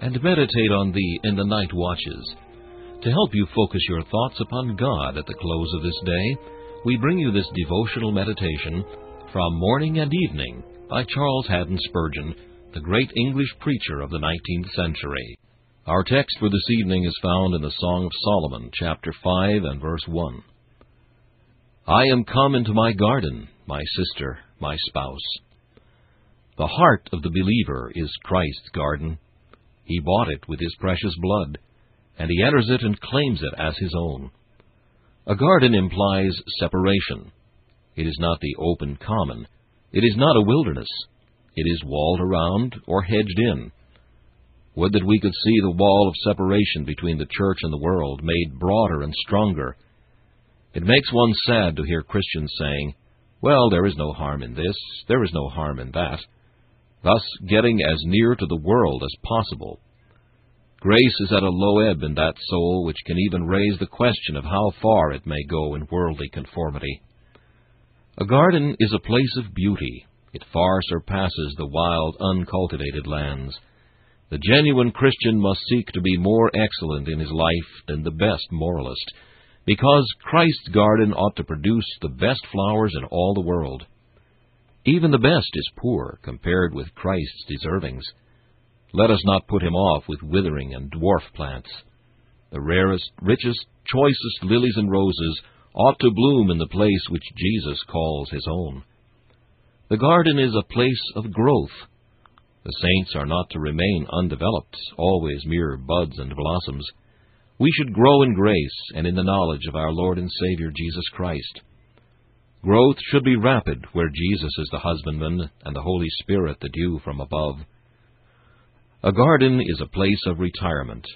and meditate on thee in the night watches. To help you focus your thoughts upon God at the close of this day, we bring you this devotional meditation from Morning and Evening by Charles Haddon Spurgeon, the great English preacher of the 19th century. Our text for this evening is found in the Song of Solomon, chapter 5 and verse 1. I am come into my garden, my sister, my spouse. The heart of the believer is Christ's garden. He bought it with his precious blood, and he enters it and claims it as his own. A garden implies separation. It is not the open common. It is not a wilderness. It is walled around or hedged in. Would that we could see the wall of separation between the church and the world made broader and stronger. It makes one sad to hear Christians saying, Well, there is no harm in this, there is no harm in that thus getting as near to the world as possible. Grace is at a low ebb in that soul which can even raise the question of how far it may go in worldly conformity. A garden is a place of beauty. It far surpasses the wild, uncultivated lands. The genuine Christian must seek to be more excellent in his life than the best moralist, because Christ's garden ought to produce the best flowers in all the world. Even the best is poor compared with Christ's deservings. Let us not put him off with withering and dwarf plants. The rarest, richest, choicest lilies and roses ought to bloom in the place which Jesus calls his own. The garden is a place of growth. The saints are not to remain undeveloped, always mere buds and blossoms. We should grow in grace and in the knowledge of our Lord and Savior Jesus Christ. Growth should be rapid where Jesus is the husbandman and the Holy Spirit the dew from above. A garden is a place of retirement.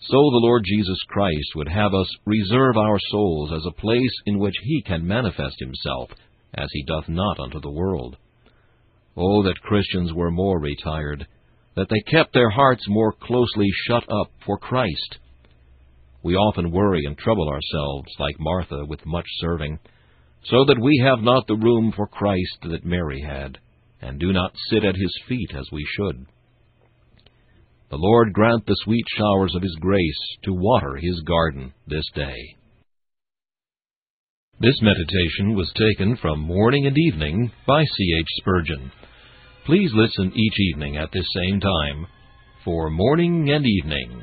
So the Lord Jesus Christ would have us reserve our souls as a place in which He can manifest Himself, as He doth not unto the world. Oh, that Christians were more retired, that they kept their hearts more closely shut up for Christ. We often worry and trouble ourselves, like Martha, with much serving so that we have not the room for Christ that Mary had, and do not sit at his feet as we should. The Lord grant the sweet showers of his grace to water his garden this day. This meditation was taken from Morning and Evening by C. H. Spurgeon. Please listen each evening at this same time for Morning and Evening.